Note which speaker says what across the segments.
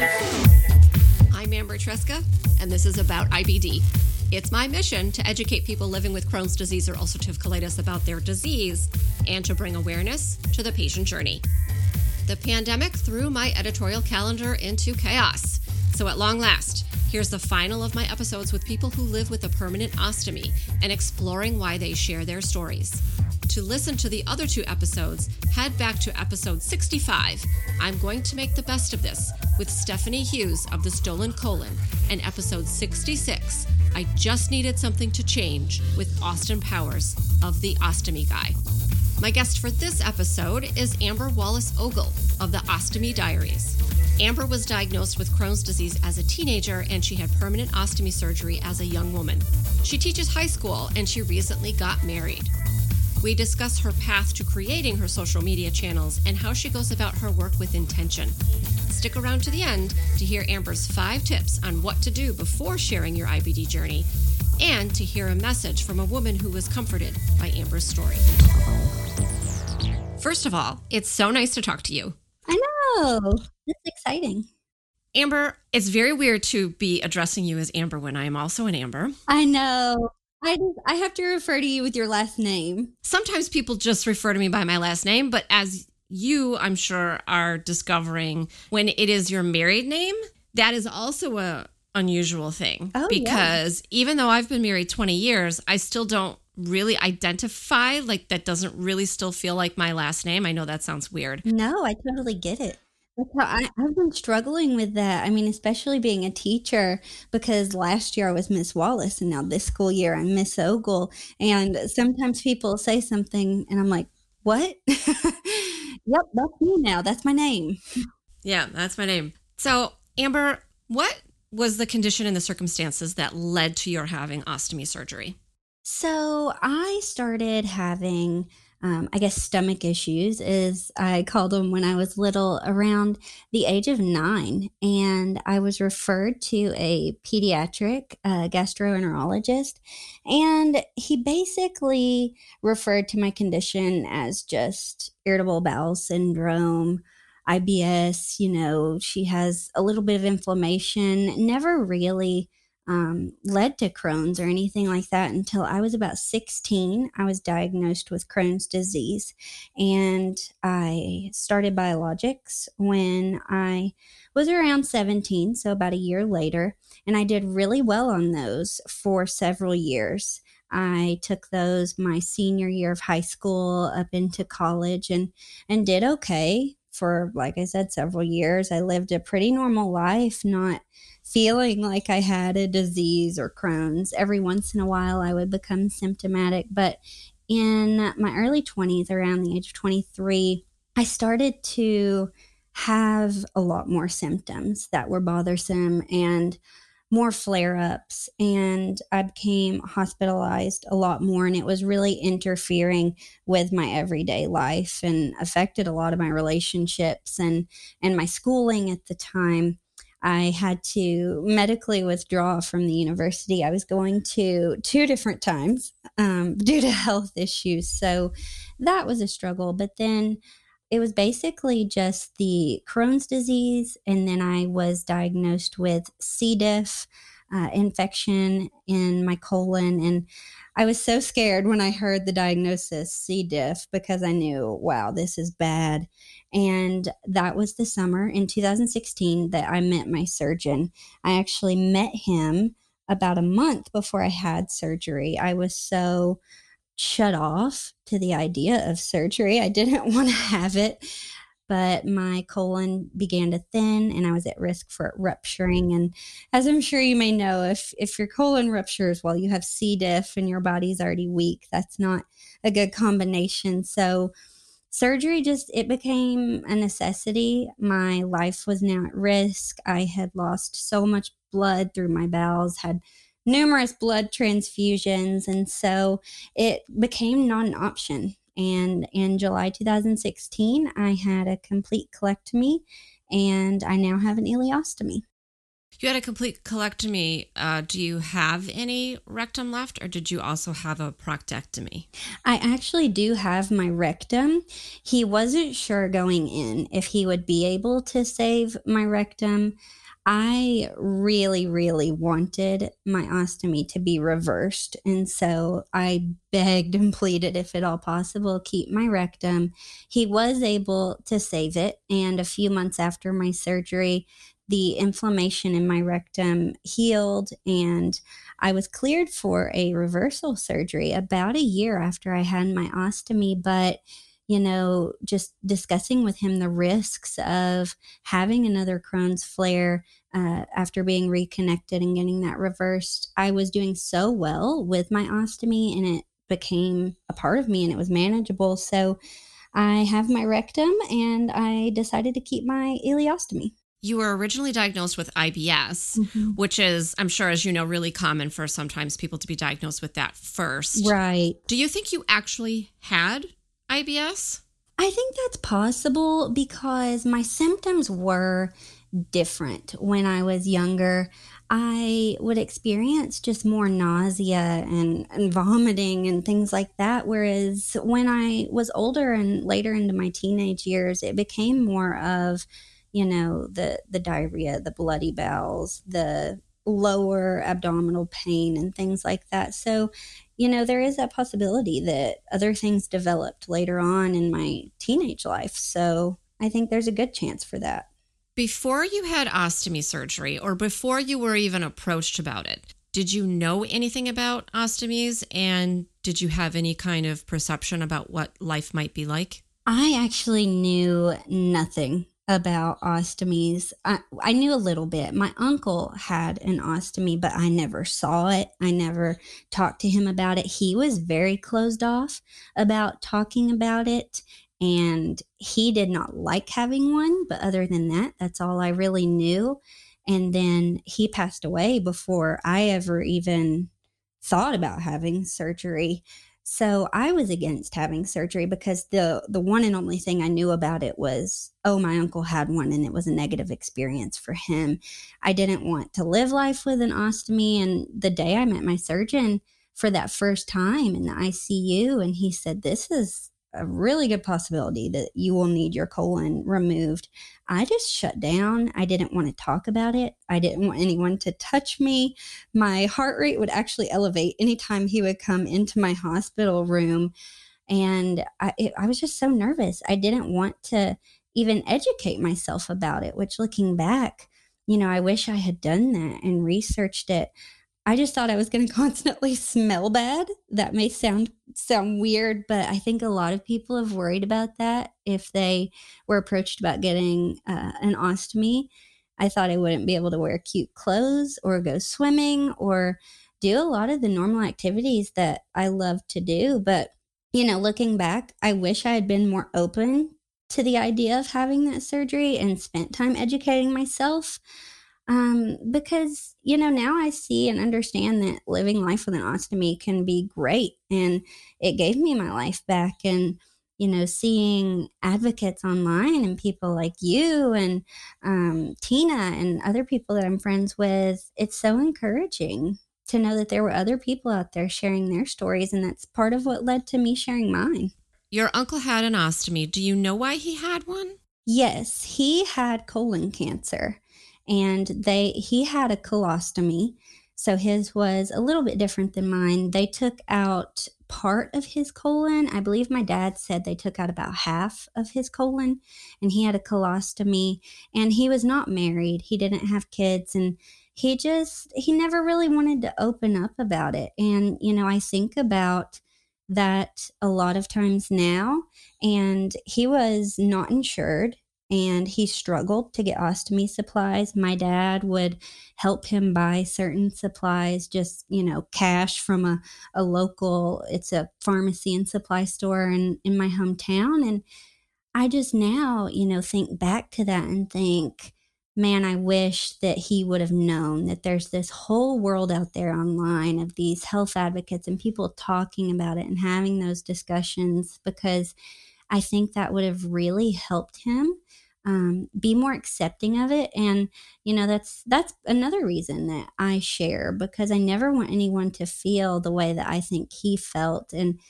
Speaker 1: I'm Amber Tresca, and this is about IBD. It's my mission to educate people living with Crohn's disease or ulcerative colitis about their disease and to bring awareness to the patient journey. The pandemic threw my editorial calendar into chaos. So, at long last, here's the final of my episodes with people who live with a permanent ostomy and exploring why they share their stories. To listen to the other two episodes, head back to episode 65. I'm going to make the best of this with Stephanie Hughes of the Stolen Colon, and episode 66. I just needed something to change with Austin Powers of the Ostomy Guy. My guest for this episode is Amber Wallace Ogle of the Ostomy Diaries. Amber was diagnosed with Crohn's disease as a teenager and she had permanent ostomy surgery as a young woman. She teaches high school and she recently got married. We discuss her path to creating her social media channels and how she goes about her work with intention. Stick around to the end to hear Amber's five tips on what to do before sharing your IBD journey and to hear a message from a woman who was comforted by Amber's story. First of all, it's so nice to talk to you.
Speaker 2: I know. It's exciting.
Speaker 1: Amber, it's very weird to be addressing you as Amber when I am also an Amber.
Speaker 2: I know. I I have to refer to you with your last name.
Speaker 1: Sometimes people just refer to me by my last name, but as you, I'm sure, are discovering when it is your married name, that is also a unusual thing
Speaker 2: Oh,
Speaker 1: because even though I've been married 20 years, I still don't really identify like that doesn't really still feel like my last name. I know that sounds weird.
Speaker 2: No, I totally get it. That's how I, I've been struggling with that. I mean, especially being a teacher, because last year I was Miss Wallace, and now this school year I'm Miss Ogle. And sometimes people say something, and I'm like, "What? yep, that's me now. That's my name."
Speaker 1: Yeah, that's my name. So, Amber, what was the condition and the circumstances that led to your having ostomy surgery?
Speaker 2: So I started having, um, I guess, stomach issues, as I called them when I was little, around the age of nine. And I was referred to a pediatric uh, gastroenterologist. And he basically referred to my condition as just irritable bowel syndrome. IBS, you know, she has a little bit of inflammation, never really um, led to Crohn's or anything like that until I was about 16. I was diagnosed with Crohn's disease and I started biologics when I was around 17, so about a year later. And I did really well on those for several years. I took those my senior year of high school up into college and and did okay for like I said several years. I lived a pretty normal life, not feeling like I had a disease or Crohn's. Every once in a while, I would become symptomatic. But in my early 20s, around the age of 23, I started to have a lot more symptoms that were bothersome and more flare ups. And I became hospitalized a lot more. And it was really interfering with my everyday life and affected a lot of my relationships and, and my schooling at the time. I had to medically withdraw from the university. I was going to two different times um, due to health issues. So that was a struggle. But then it was basically just the Crohn's disease. And then I was diagnosed with C. diff. Uh, infection in my colon and I was so scared when I heard the diagnosis C. diff because I knew, wow, this is bad. And that was the summer in 2016 that I met my surgeon. I actually met him about a month before I had surgery. I was so shut off to the idea of surgery. I didn't want to have it, but my colon began to thin and I was at risk for it rupturing. And as I'm sure you may know, if, if your colon ruptures while you have C. diff and your body's already weak, that's not a good combination. So surgery just it became a necessity my life was now at risk i had lost so much blood through my bowels had numerous blood transfusions and so it became not an option and in july 2016 i had a complete colectomy and i now have an ileostomy
Speaker 1: You had a complete colectomy. Uh, do you have any rectum left, or did you also have a proctectomy?
Speaker 2: I actually do have my rectum. He wasn't sure going in if he would be able to save my rectum. I really, really wanted my ostomy to be reversed. And so I begged and pleaded, if at all possible, keep my rectum. He was able to save it. And a few months after my surgery, the inflammation in my rectum healed and I was cleared for a reversal surgery about a year after I had my ostomy. But you know, just discussing with him the risks of having another Crohn's flare uh, after being reconnected and getting that reversed. I was doing so well with my ostomy and it became a part of me and it was manageable. So I have my rectum and I decided to keep my ileostomy.
Speaker 1: You were originally diagnosed with IBS, mm-hmm. which is, I'm sure, as you know, really common for sometimes people to be diagnosed with that first.
Speaker 2: Right.
Speaker 1: Do you think you actually had IBS?
Speaker 2: I think that's possible because my symptoms were different when I was younger. I would experience just more nausea and, and vomiting and things like that. Whereas when I was older and later into my teenage years, it became more of, you know, the, the diarrhea, the bloody bowels, the lower abdominal pain, and things like that. So, you know, there is that possibility that other things developed later on in my teenage life. So I think there's a good chance for that.
Speaker 1: Before you had ostomy surgery or before you were even approached about it, did you know anything about ostomies and did you have any kind of perception about what life might be like?
Speaker 2: I actually knew nothing about ostomies. I, I knew a little bit. My uncle had an ostomy, but I never saw it. I never talked to him about it. He was very closed off about talking about it, and he did not like having one. But other than that, that's all I really knew. And then he passed away before I ever even thought about having surgery. So I was against having surgery because the the one and only thing I knew about it was oh my uncle had one and it was a negative experience for him. I didn't want to live life with an ostomy and the day I met my surgeon for that first time in the ICU and he said this is a really good possibility that you will need your colon removed. I just shut down. I didn't want to talk about it. I didn't want anyone to touch me. My heart rate would actually elevate anytime he would come into my hospital room. And I, it, I was just so nervous. I didn't want to even educate myself about it, which looking back, you know, I wish I had done that and researched it I just thought I was going to constantly smell bad. That may sound sound weird, but I think a lot of people have worried about that if they were approached about getting uh, an ostomy. I thought I wouldn't be able to wear cute clothes or go swimming or do a lot of the normal activities that I love to do. But, you know, looking back, I wish I had been more open to the idea of having that surgery and spent time educating myself um, because, you know, now I see and understand that living life with an ostomy can be great. And it gave me my life back. And, you know, seeing advocates online and people like you and um, Tina and other people that I'm friends with, it's so encouraging to know that there were other people out there sharing their stories. And that's part of what led to me sharing mine.
Speaker 1: Your uncle had an ostomy. Do you know why he had one?
Speaker 2: Yes, he had colon cancer and they he had a colostomy so his was a little bit different than mine. They took out part of his colon. I believe my dad said they took out about half of his colon and he had a colostomy and he was not married. He didn't have kids and he just he never really wanted to open up about it. And you know i think about that a lot of times now and he was not insured and he struggled to get ostomy supplies. My dad would help him buy certain supplies, just, you know, cash from a, a local, it's a pharmacy and supply store in, in my hometown. And I just now, you know, think back to that and think, man, I wish that he would have known that there's this whole world out there online of these health advocates and people talking about it and having those discussions because I think that would have really helped him um, be more accepting of it. And you know that's that's another reason that i share because i never want anyone to feel the way that i think he felt. And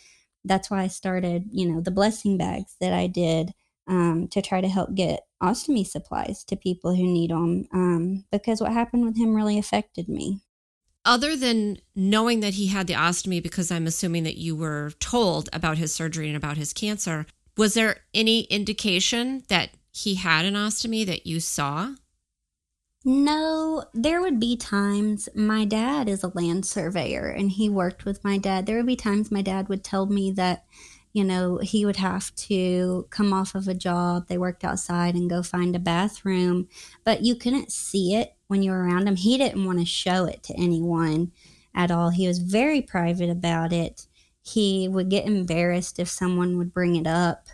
Speaker 2: that's why i started you know the blessing bags that i did um, to try to help get ostomy supplies to people who need them um, because what happened with him really affected me.
Speaker 1: Other than knowing that he had the ostomy because i'm assuming that you were told about his surgery and about his cancer was there any indication that he had an ostomy that you saw?
Speaker 2: No, there would be times my dad is a land surveyor and he worked with my dad. There would be times my dad would tell me that, you know, he would have to come off of a job. They worked outside and go find a bathroom, but you couldn't see it when you were around him. He didn't want to show it to anyone at all. He was very private about it. He would get embarrassed if someone would bring it up.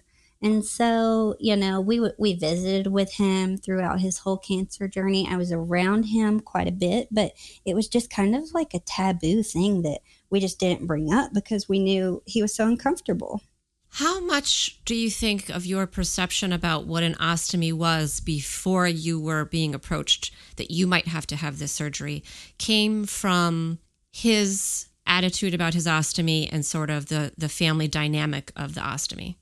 Speaker 2: And so, you know, we we visited with him throughout his whole cancer journey. I was around him quite a bit, but it was just kind of like a taboo thing that we just didn't bring up because we knew he was so uncomfortable.
Speaker 1: How much do you think of your perception about what an ostomy was before you were being approached that you might have to have this surgery came from his attitude about his ostomy and sort of the the family dynamic of the ostomy?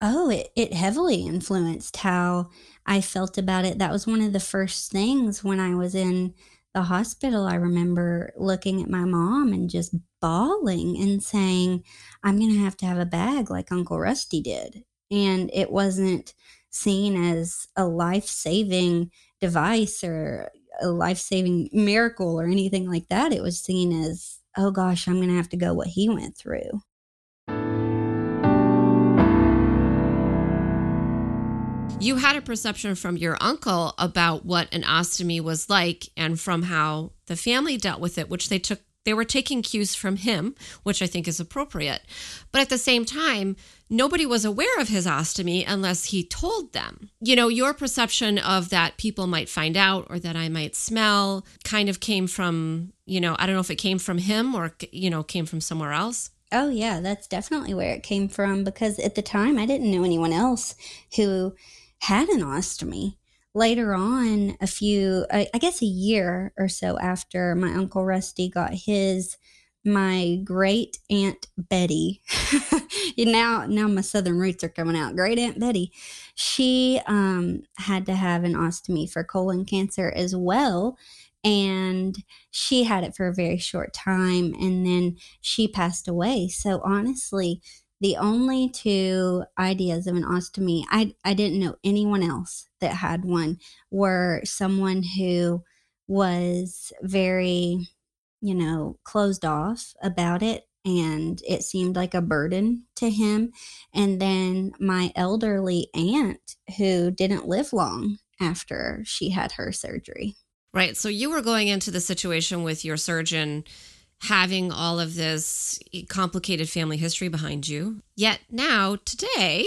Speaker 2: Oh, it, it heavily influenced how I felt about it. That was one of the first things when I was in the hospital. I remember looking at my mom and just bawling and saying, I'm going to have to have a bag like Uncle Rusty did. And it wasn't seen as a life saving device or a life saving miracle or anything like that. It was seen as, oh gosh, I'm going to have to go what he went through.
Speaker 1: You had a perception from your uncle about what an ostomy was like and from how the family dealt with it which they took they were taking cues from him which i think is appropriate. But at the same time nobody was aware of his ostomy unless he told them. You know your perception of that people might find out or that i might smell kind of came from you know i don't know if it came from him or you know came from somewhere else.
Speaker 2: Oh, yeah, that's definitely where it came from because at the time I didn't know anyone else who had an ostomy. Later on, a few, I, I guess a year or so after my Uncle Rusty got his, my great aunt Betty, now now my southern roots are coming out. Great aunt Betty, she um, had to have an ostomy for colon cancer as well, and she had it for a very short time, and then she passed away. So honestly, the only two ideas of an ostomy, I, I didn't know anyone else that had one, were someone who was very, you know, closed off about it and it seemed like a burden to him. And then my elderly aunt who didn't live long after she had her surgery.
Speaker 1: Right. So you were going into the situation with your surgeon having all of this complicated family history behind you. Yet now, today,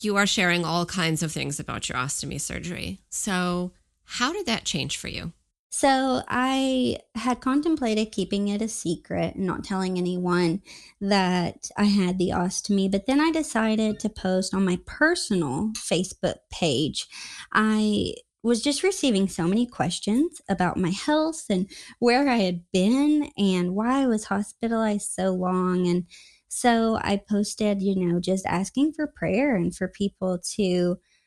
Speaker 1: you are sharing all kinds of things about your ostomy surgery. So, how did that change for you?
Speaker 2: So, I had contemplated keeping it a secret and not telling anyone that I had the ostomy, but then I decided to post on my personal Facebook page. I was just receiving so many questions about my health and where I had been and why I was hospitalized so long. And so I posted, you know, just asking for prayer and for people to,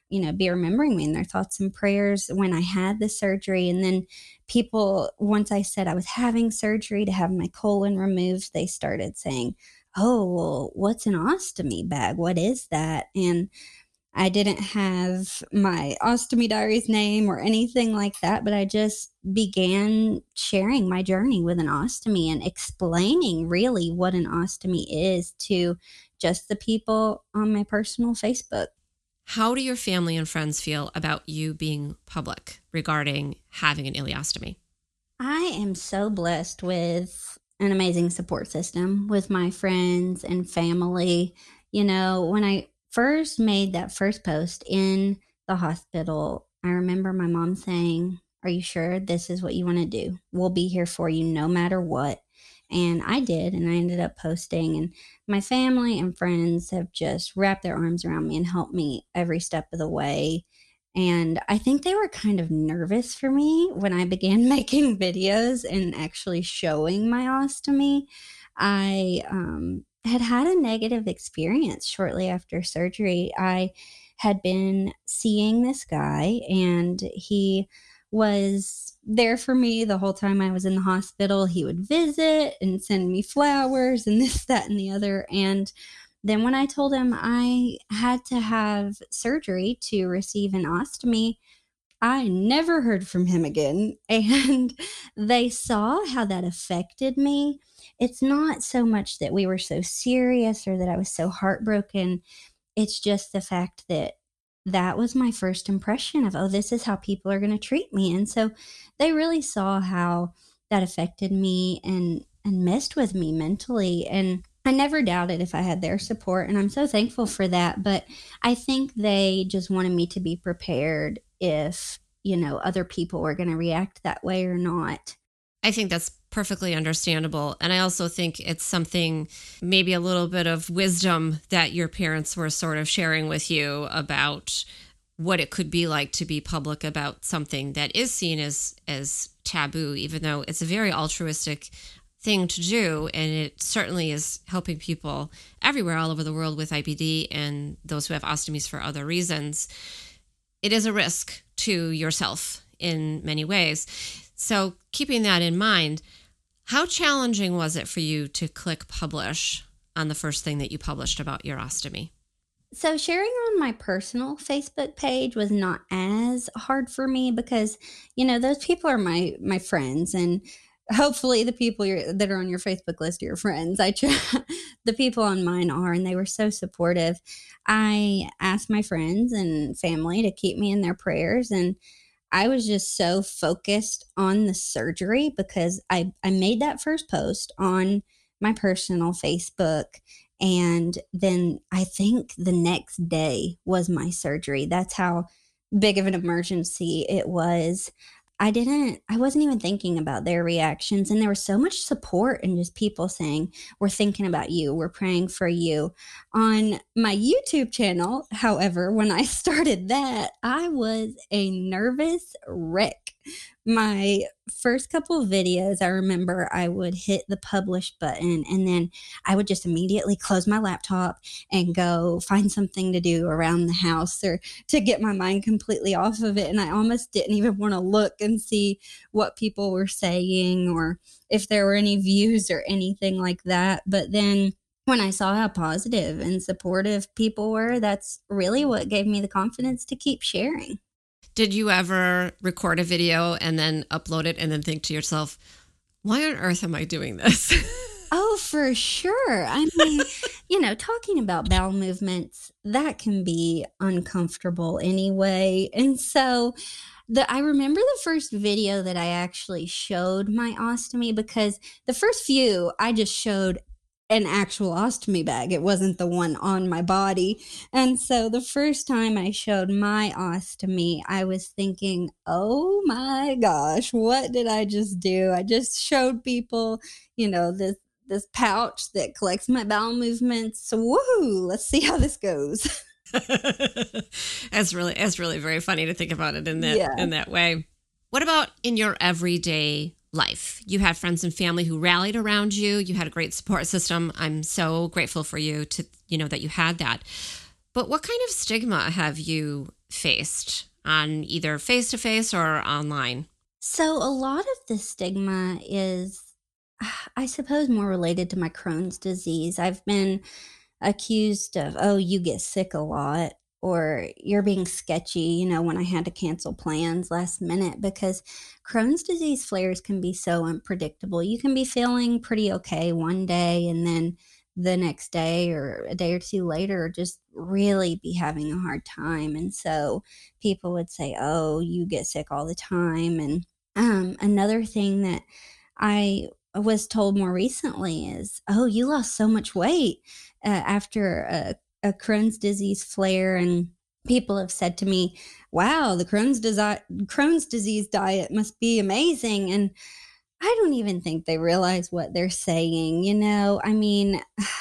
Speaker 2: you know, be remembering me in their thoughts and prayers when I had the surgery. And then people, once I said I was having surgery to have my colon removed, they started saying, Oh, well, what's an ostomy bag? What is that? And I didn't have my ostomy diary's name or anything like that, but I just began sharing my journey with an ostomy and explaining really what an ostomy is to just the people on my personal Facebook.
Speaker 1: How do your family and friends feel about you being public regarding having an ileostomy?
Speaker 2: I am so blessed with an amazing support system with my friends and family. You know, when I first made that first post in the hospital, I remember my mom saying, Are you sure this is what you want to do? We'll be here for you no matter what. And I did, and I ended up posting. And my family and friends have just wrapped their arms around me and helped me every step of the way. And I think they were kind of nervous for me when I began making videos and actually showing my ostomy. I um, had had a negative experience shortly after surgery. I had been seeing this guy, and he was there for me the whole time I was in the hospital. He would visit and send me flowers and this, that, and the other. And then when I told him I had to have surgery to receive an ostomy, I never heard from him again. And they saw how that affected me. It's not so much that we were so serious or that I was so heartbroken. It's just the fact that that was my first impression of, oh, this is how people are going to treat me. And so they really saw how that affected me and and messed with me mentally and I never doubted if I had their support and I'm so thankful for that, but I think they just wanted me to be prepared if, you know, other people were going to react that way or not.
Speaker 1: I think that's perfectly understandable. And I also think it's something, maybe a little bit of wisdom that your parents were sort of sharing with you about what it could be like to be public about something that is seen as as taboo even though it's a very altruistic thing to do and it certainly is helping people everywhere all over the world with IBD and those who have ostomies for other reasons it is a risk to yourself in many ways so keeping that in mind how challenging was it for you to click publish on the first thing that you published about your ostomy?
Speaker 2: So, sharing on my personal Facebook page was not as hard for me because, you know, those people are my my friends and hopefully the people that are on your Facebook list are your friends. I try, the people on mine are, and they were so supportive. I asked my friends and family to keep me in their prayers, and I was just so focused on the surgery because I, I made that first post on my personal Facebook. And then I think the next day was my surgery. That's how big of an emergency it was. I didn't, I wasn't even thinking about their reactions. And there was so much support and just people saying, We're thinking about you, we're praying for you. On my YouTube channel, however, when I started that, I was a nervous wreck my first couple videos, I remember I would hit the publish button and then I would just immediately close my laptop and go find something to do around the house or to get my mind completely off of it. And I almost didn't even want to look and see what people were saying or if there were any views or anything like that. But then when I saw how positive and supportive people were, that's really what gave me the confidence to keep sharing.
Speaker 1: Did you ever record a video and then upload it and then think to yourself, why on earth am I doing this?
Speaker 2: Oh, for sure. I mean, you know, talking about bowel movements, that can be uncomfortable anyway. And so, the I remember the first video that I actually showed my ostomy because the first few I just showed an actual ostomy bag. It wasn't the one on my body. And so the first time I showed my ostomy, I was thinking, oh my gosh, what did I just do? I just showed people, you know, this this pouch that collects my bowel movements. So woohoo, let's see how this goes.
Speaker 1: that's really that's really very funny to think about it in that yeah. in that way. What about in your everyday life. You had friends and family who rallied around you. You had a great support system. I'm so grateful for you to, you know, that you had that. But what kind of stigma have you faced on either face to face or online?
Speaker 2: So, a lot of the stigma is, I suppose, more related to my Crohn's disease. I've been accused of, oh, you get sick a lot or you're being sketchy, you know, when I had to cancel plans last minute because Crohn's disease flares can be so unpredictable. You can be feeling pretty okay one day and then the next day or a day or two later just really be having a hard time. And so people would say, "Oh, you get sick all the time." And um, another thing that I was told more recently is, "Oh, you lost so much weight uh, after a a Crohn's disease flare and people have said to me, "Wow, the Crohn's disease Crohn's disease diet must be amazing." And I don't even think they realize what they're saying, you know? I mean,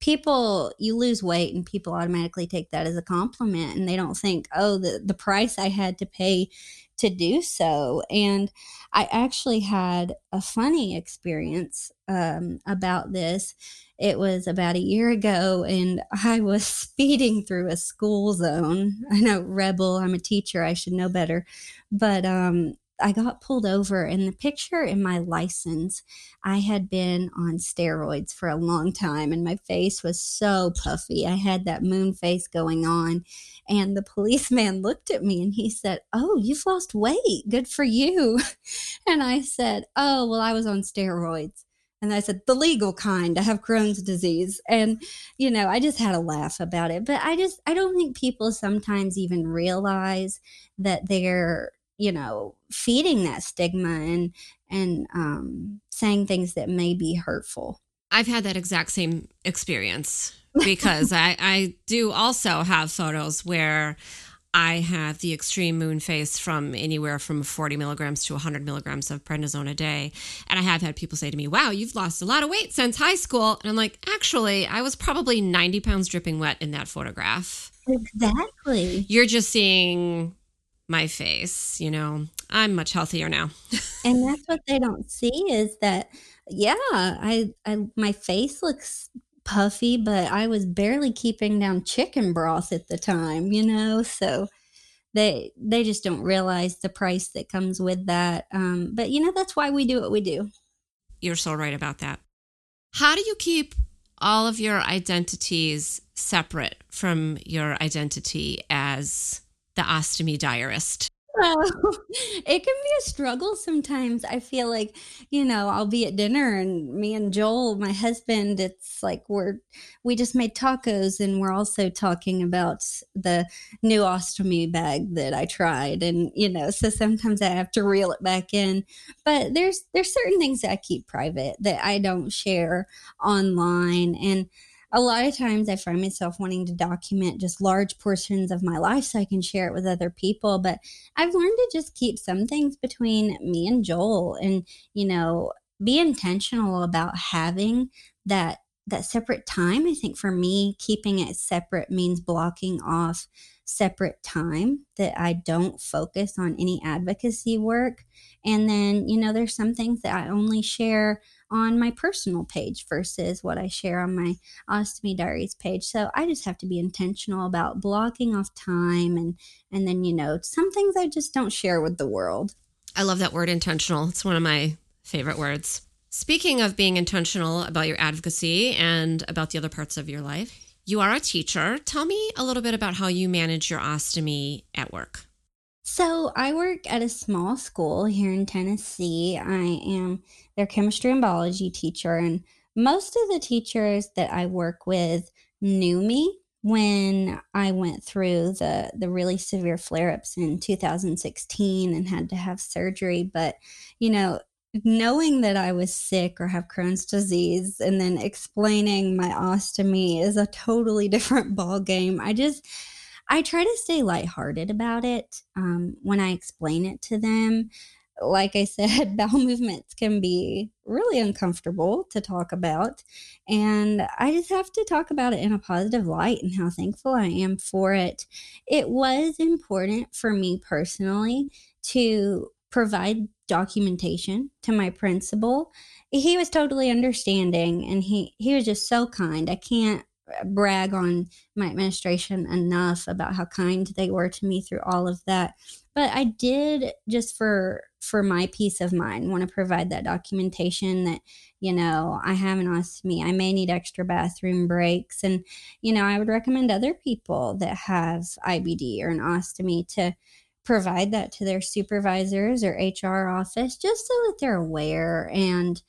Speaker 2: people you lose weight and people automatically take that as a compliment and they don't think oh the the price i had to pay to do so and i actually had a funny experience um, about this. It was about a year ago and i was speeding through a school zone. I know rebel i'm a teacher i should know better but um I got pulled over, and the picture in my license, I had been on steroids for a long time, and my face was so puffy. I had that moon face going on. And the policeman looked at me and he said, Oh, you've lost weight. Good for you. And I said, Oh, well, I was on steroids. And I said, the legal kind. I have Crohn's disease. And, you know, I just had a laugh about it. But I just, I don't think people sometimes even realize that they're you know feeding that stigma and and um, saying things that may be hurtful
Speaker 1: i've had that exact same experience because I, I do also have photos where I have the extreme moon face from anywhere from 40 milligrams to 100 milligrams of prednisone a day. And I have had people say to me, Wow, you've lost a lot of weight since high school. And I'm like, Actually, I was probably 90 pounds dripping wet in that photograph.
Speaker 2: Exactly.
Speaker 1: You're just seeing my face. You know, I'm much healthier now.
Speaker 2: and that's what they don't see is that, yeah, I, I, my face looks puffy, but I was barely keeping down chicken broth at the time, you know, so they they just don't realize the price that comes with that. Um, but you know, that's why we do what we do.
Speaker 1: You're so right about that. How do you keep all of your identities separate from your identity as the ostomy diarist?
Speaker 2: Oh, it can be a struggle sometimes. I feel like, you know, I'll be at dinner and me and Joel, my husband, it's like we're, we just made tacos and we're also talking about the new ostomy bag that I tried. And, you know, so sometimes I have to reel it back in. But there's, there's certain things that I keep private that I don't share online. And, a lot of times I find myself wanting to document just large portions of my life so I can share it with other people. But I've learned to just keep some things between me and Joel and, you know, be intentional about having that that separate time. I think for me, keeping it separate means blocking off separate time that I don't focus on any advocacy work. And then, you know, there's some things that I only share on my personal page versus what I share on my Ostomy Diaries page. So I just have to be intentional about blocking off time and and then you know some things I just don't share with the world.
Speaker 1: I love that word intentional. It's one of my favorite words. Speaking of being intentional about your advocacy and about the other parts of your life, you are a teacher. Tell me a little bit about how you manage your ostomy at work.
Speaker 2: So, I work at a small school here in Tennessee. I am their chemistry and biology teacher, and most of the teachers that I work with knew me when I went through the the really severe flare-ups in 2016 and had to have surgery, but you know, knowing that I was sick or have Crohn's disease and then explaining my ostomy is a totally different ball game. I just I try to stay lighthearted about it um, when I explain it to them. Like I said, bowel movements can be really uncomfortable to talk about. And I just have to talk about it in a positive light and how thankful I am for it. It was important for me personally to provide documentation to my principal. He was totally understanding and he, he was just so kind. I can't brag on my administration enough about how kind they were to me through all of that. But i did just for for my peace of mind want to provide that documentation that you know i have an ostomy i may need extra bathroom breaks and you know i would recommend other people that have ibd or an ostomy to provide that to their supervisors or hr office just so that they're aware and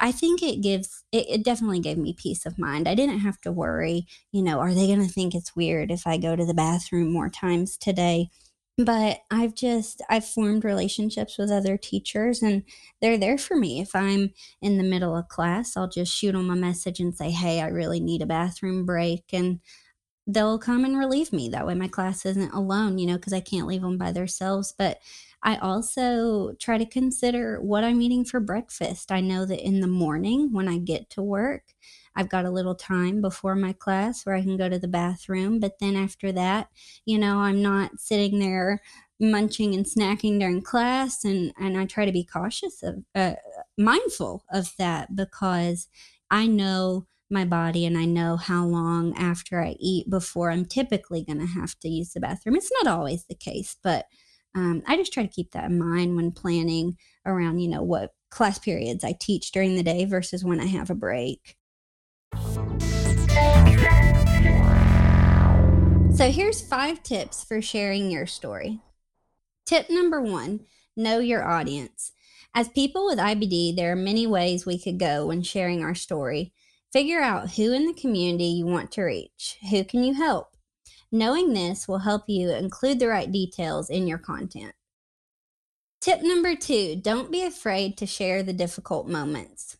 Speaker 2: I think it gives it, it, definitely gave me peace of mind. I didn't have to worry, you know, are they going to think it's weird if I go to the bathroom more times today? But I've just I've formed relationships with other teachers and they're there for me. If I'm in the middle of class, I'll just shoot them a message and say, "Hey, I really need a bathroom break." And they'll come and relieve me. That way my class isn't alone, you know, because I can't leave them by themselves. But I also try to consider what I'm eating for breakfast. I know that in the morning when I get to work, I've got a little time before my class where I can go to the bathroom. But then after that, you know, I'm not sitting there munching and snacking during class. And, and I try to be cautious of, uh, mindful of that because I know my body and I know how long after I eat before I'm typically going to have to use the bathroom. It's not always the case, but um, I just try to keep that in mind when planning around, you know, what class periods I teach during the day versus when I have a break. So here's five tips for sharing your story. Tip number one know your audience. As people with IBD, there are many ways we could go when sharing our story. Figure out who in the community you want to reach. Who can you help? Knowing this will help you include the right details in your content. Tip number two don't be afraid to share the difficult moments.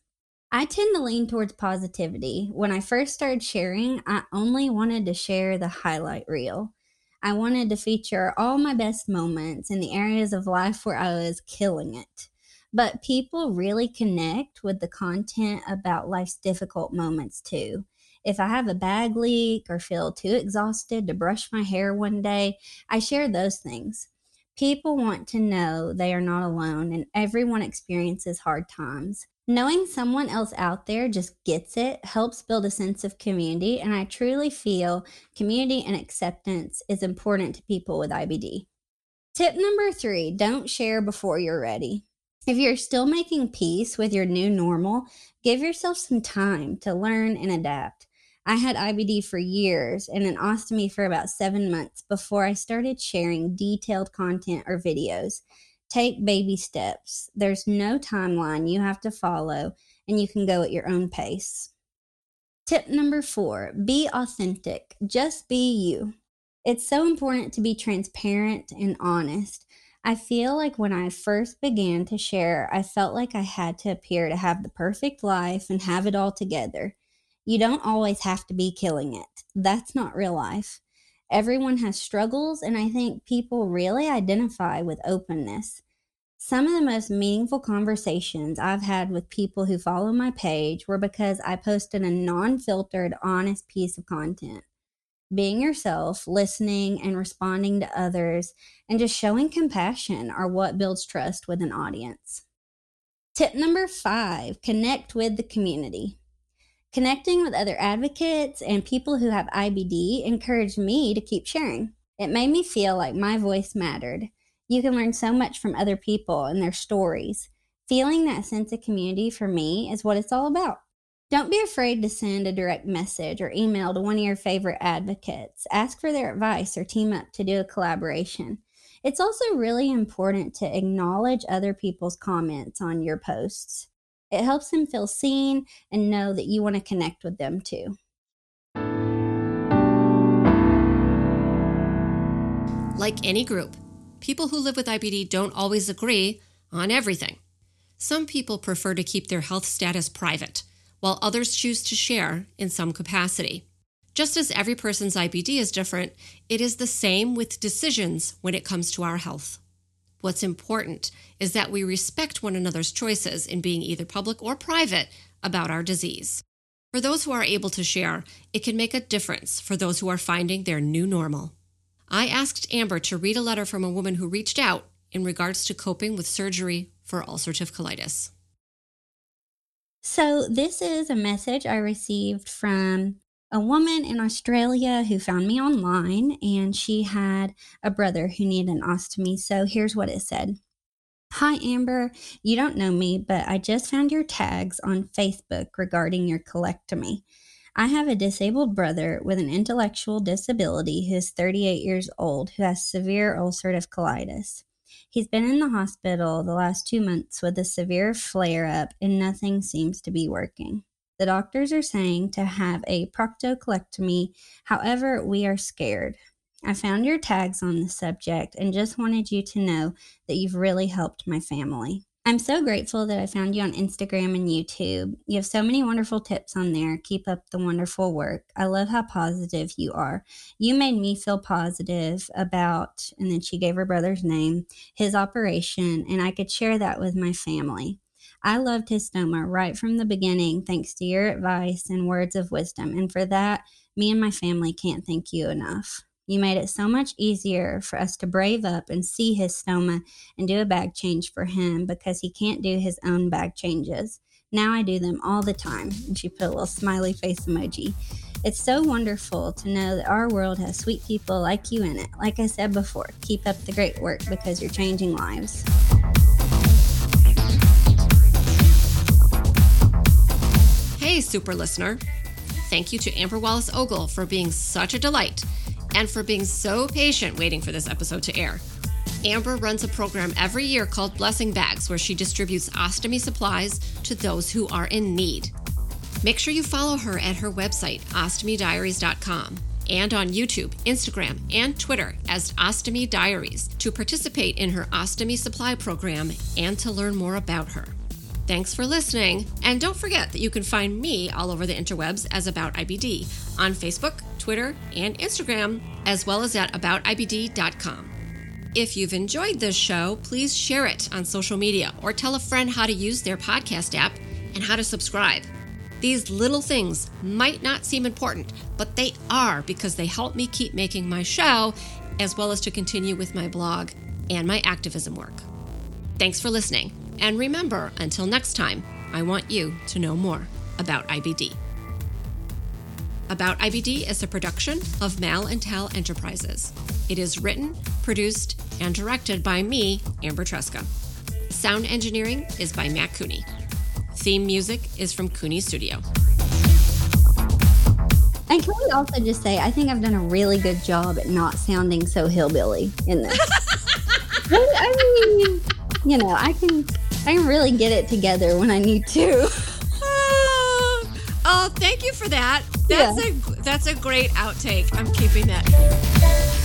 Speaker 2: I tend to lean towards positivity. When I first started sharing, I only wanted to share the highlight reel. I wanted to feature all my best moments in the areas of life where I was killing it but people really connect with the content about life's difficult moments too. If I have a bag leak or feel too exhausted to brush my hair one day, I share those things. People want to know they are not alone and everyone experiences hard times. Knowing someone else out there just gets it helps build a sense of community, and I truly feel community and acceptance is important to people with IBD. Tip number three don't share before you're ready. If you're still making peace with your new normal, give yourself some time to learn and adapt. I had IBD for years and an ostomy for about seven months before I started sharing detailed content or videos. Take baby steps. There's no timeline you have to follow, and you can go at your own pace. Tip number four be authentic. Just be you. It's so important to be transparent and honest. I feel like when I first began to share, I felt like I had to appear to have the perfect life and have it all together. You don't always have to be killing it. That's not real life. Everyone has struggles, and I think people really identify with openness. Some of the most meaningful conversations I've had with people who follow my page were because I posted a non filtered, honest piece of content being yourself, listening and responding to others, and just showing compassion are what builds trust with an audience. Tip number five connect with the community. Connecting with other advocates and people who have IBD encouraged me to keep sharing. It made me feel like my voice mattered. You can learn so much from other people and their stories. Feeling that sense of community for me is what it's all about. Don't be afraid to send a direct message or email to one of your favorite advocates. Ask for their advice or team up to do a collaboration. It's also really important to acknowledge other people's comments on your posts. It helps them feel seen and know that you want to connect with them too.
Speaker 1: Like any group, people who live with IBD don't always agree on everything. Some people prefer to keep their health status private while others choose to share in some capacity. Just as every person's IBD is different, it is the same with decisions when it comes to our health. What's important is that we respect one another's choices in being either public or private about our disease. For those who are able to share, it can make a difference for those who are finding their new normal. I asked Amber to read a letter from a woman who reached out in regards to coping with surgery for ulcerative colitis.
Speaker 2: So, this is a message I received from a woman in Australia who found me online, and she had a brother who needed an ostomy. So, here's what it said Hi, Amber. You don't know me, but I just found your tags on Facebook regarding your colectomy. I have a disabled brother with an intellectual disability who is 38 years old who has severe ulcerative colitis. He's been in the hospital the last two months with a severe flare up, and nothing seems to be working. The doctors are saying to have a proctocolectomy. However, we are scared. I found your tags on the subject and just wanted you to know that you've really helped my family. I'm so grateful that I found you on Instagram and YouTube. You have so many wonderful tips on there. Keep up the wonderful work. I love how positive you are. You made me feel positive about, and then she gave her brother's name, his operation, and I could share that with my family. I loved his stoma right from the beginning, thanks to your advice and words of wisdom. And for that, me and my family can't thank you enough. You made it so much easier for us to brave up and see his stoma and do a bag change for him because he can't do his own bag changes. Now I do them all the time. And she put a little smiley face emoji. It's so wonderful to know that our world has sweet people like you in it. Like I said before, keep up the great work because you're changing lives.
Speaker 1: Hey, super listener. Thank you to Amber Wallace Ogle for being such a delight and for being so patient waiting for this episode to air. Amber runs a program every year called Blessing Bags, where she distributes ostomy supplies to those who are in need. Make sure you follow her at her website, ostomydiaries.com, and on YouTube, Instagram, and Twitter as Ostomy Diaries to participate in her ostomy supply program and to learn more about her. Thanks for listening, and don't forget that you can find me all over the interwebs as About IBD on Facebook, Twitter, and Instagram, as well as at aboutibd.com. If you've enjoyed this show, please share it on social media or tell a friend how to use their podcast app and how to subscribe. These little things might not seem important, but they are because they help me keep making my show as well as to continue with my blog and my activism work. Thanks for listening. And remember, until next time, I want you to know more about IBD. About IBD is a production of Mal and Tal Enterprises. It is written, produced, and directed by me, Amber Tresca. Sound engineering is by Matt Cooney. Theme music is from Cooney Studio.
Speaker 2: And can we also just say, I think I've done a really good job at not sounding so hillbilly in this. I mean, you know, I can, I really get it together when I need to.
Speaker 1: oh, thank you for that. That's yeah. a that's a great outtake. I'm keeping that.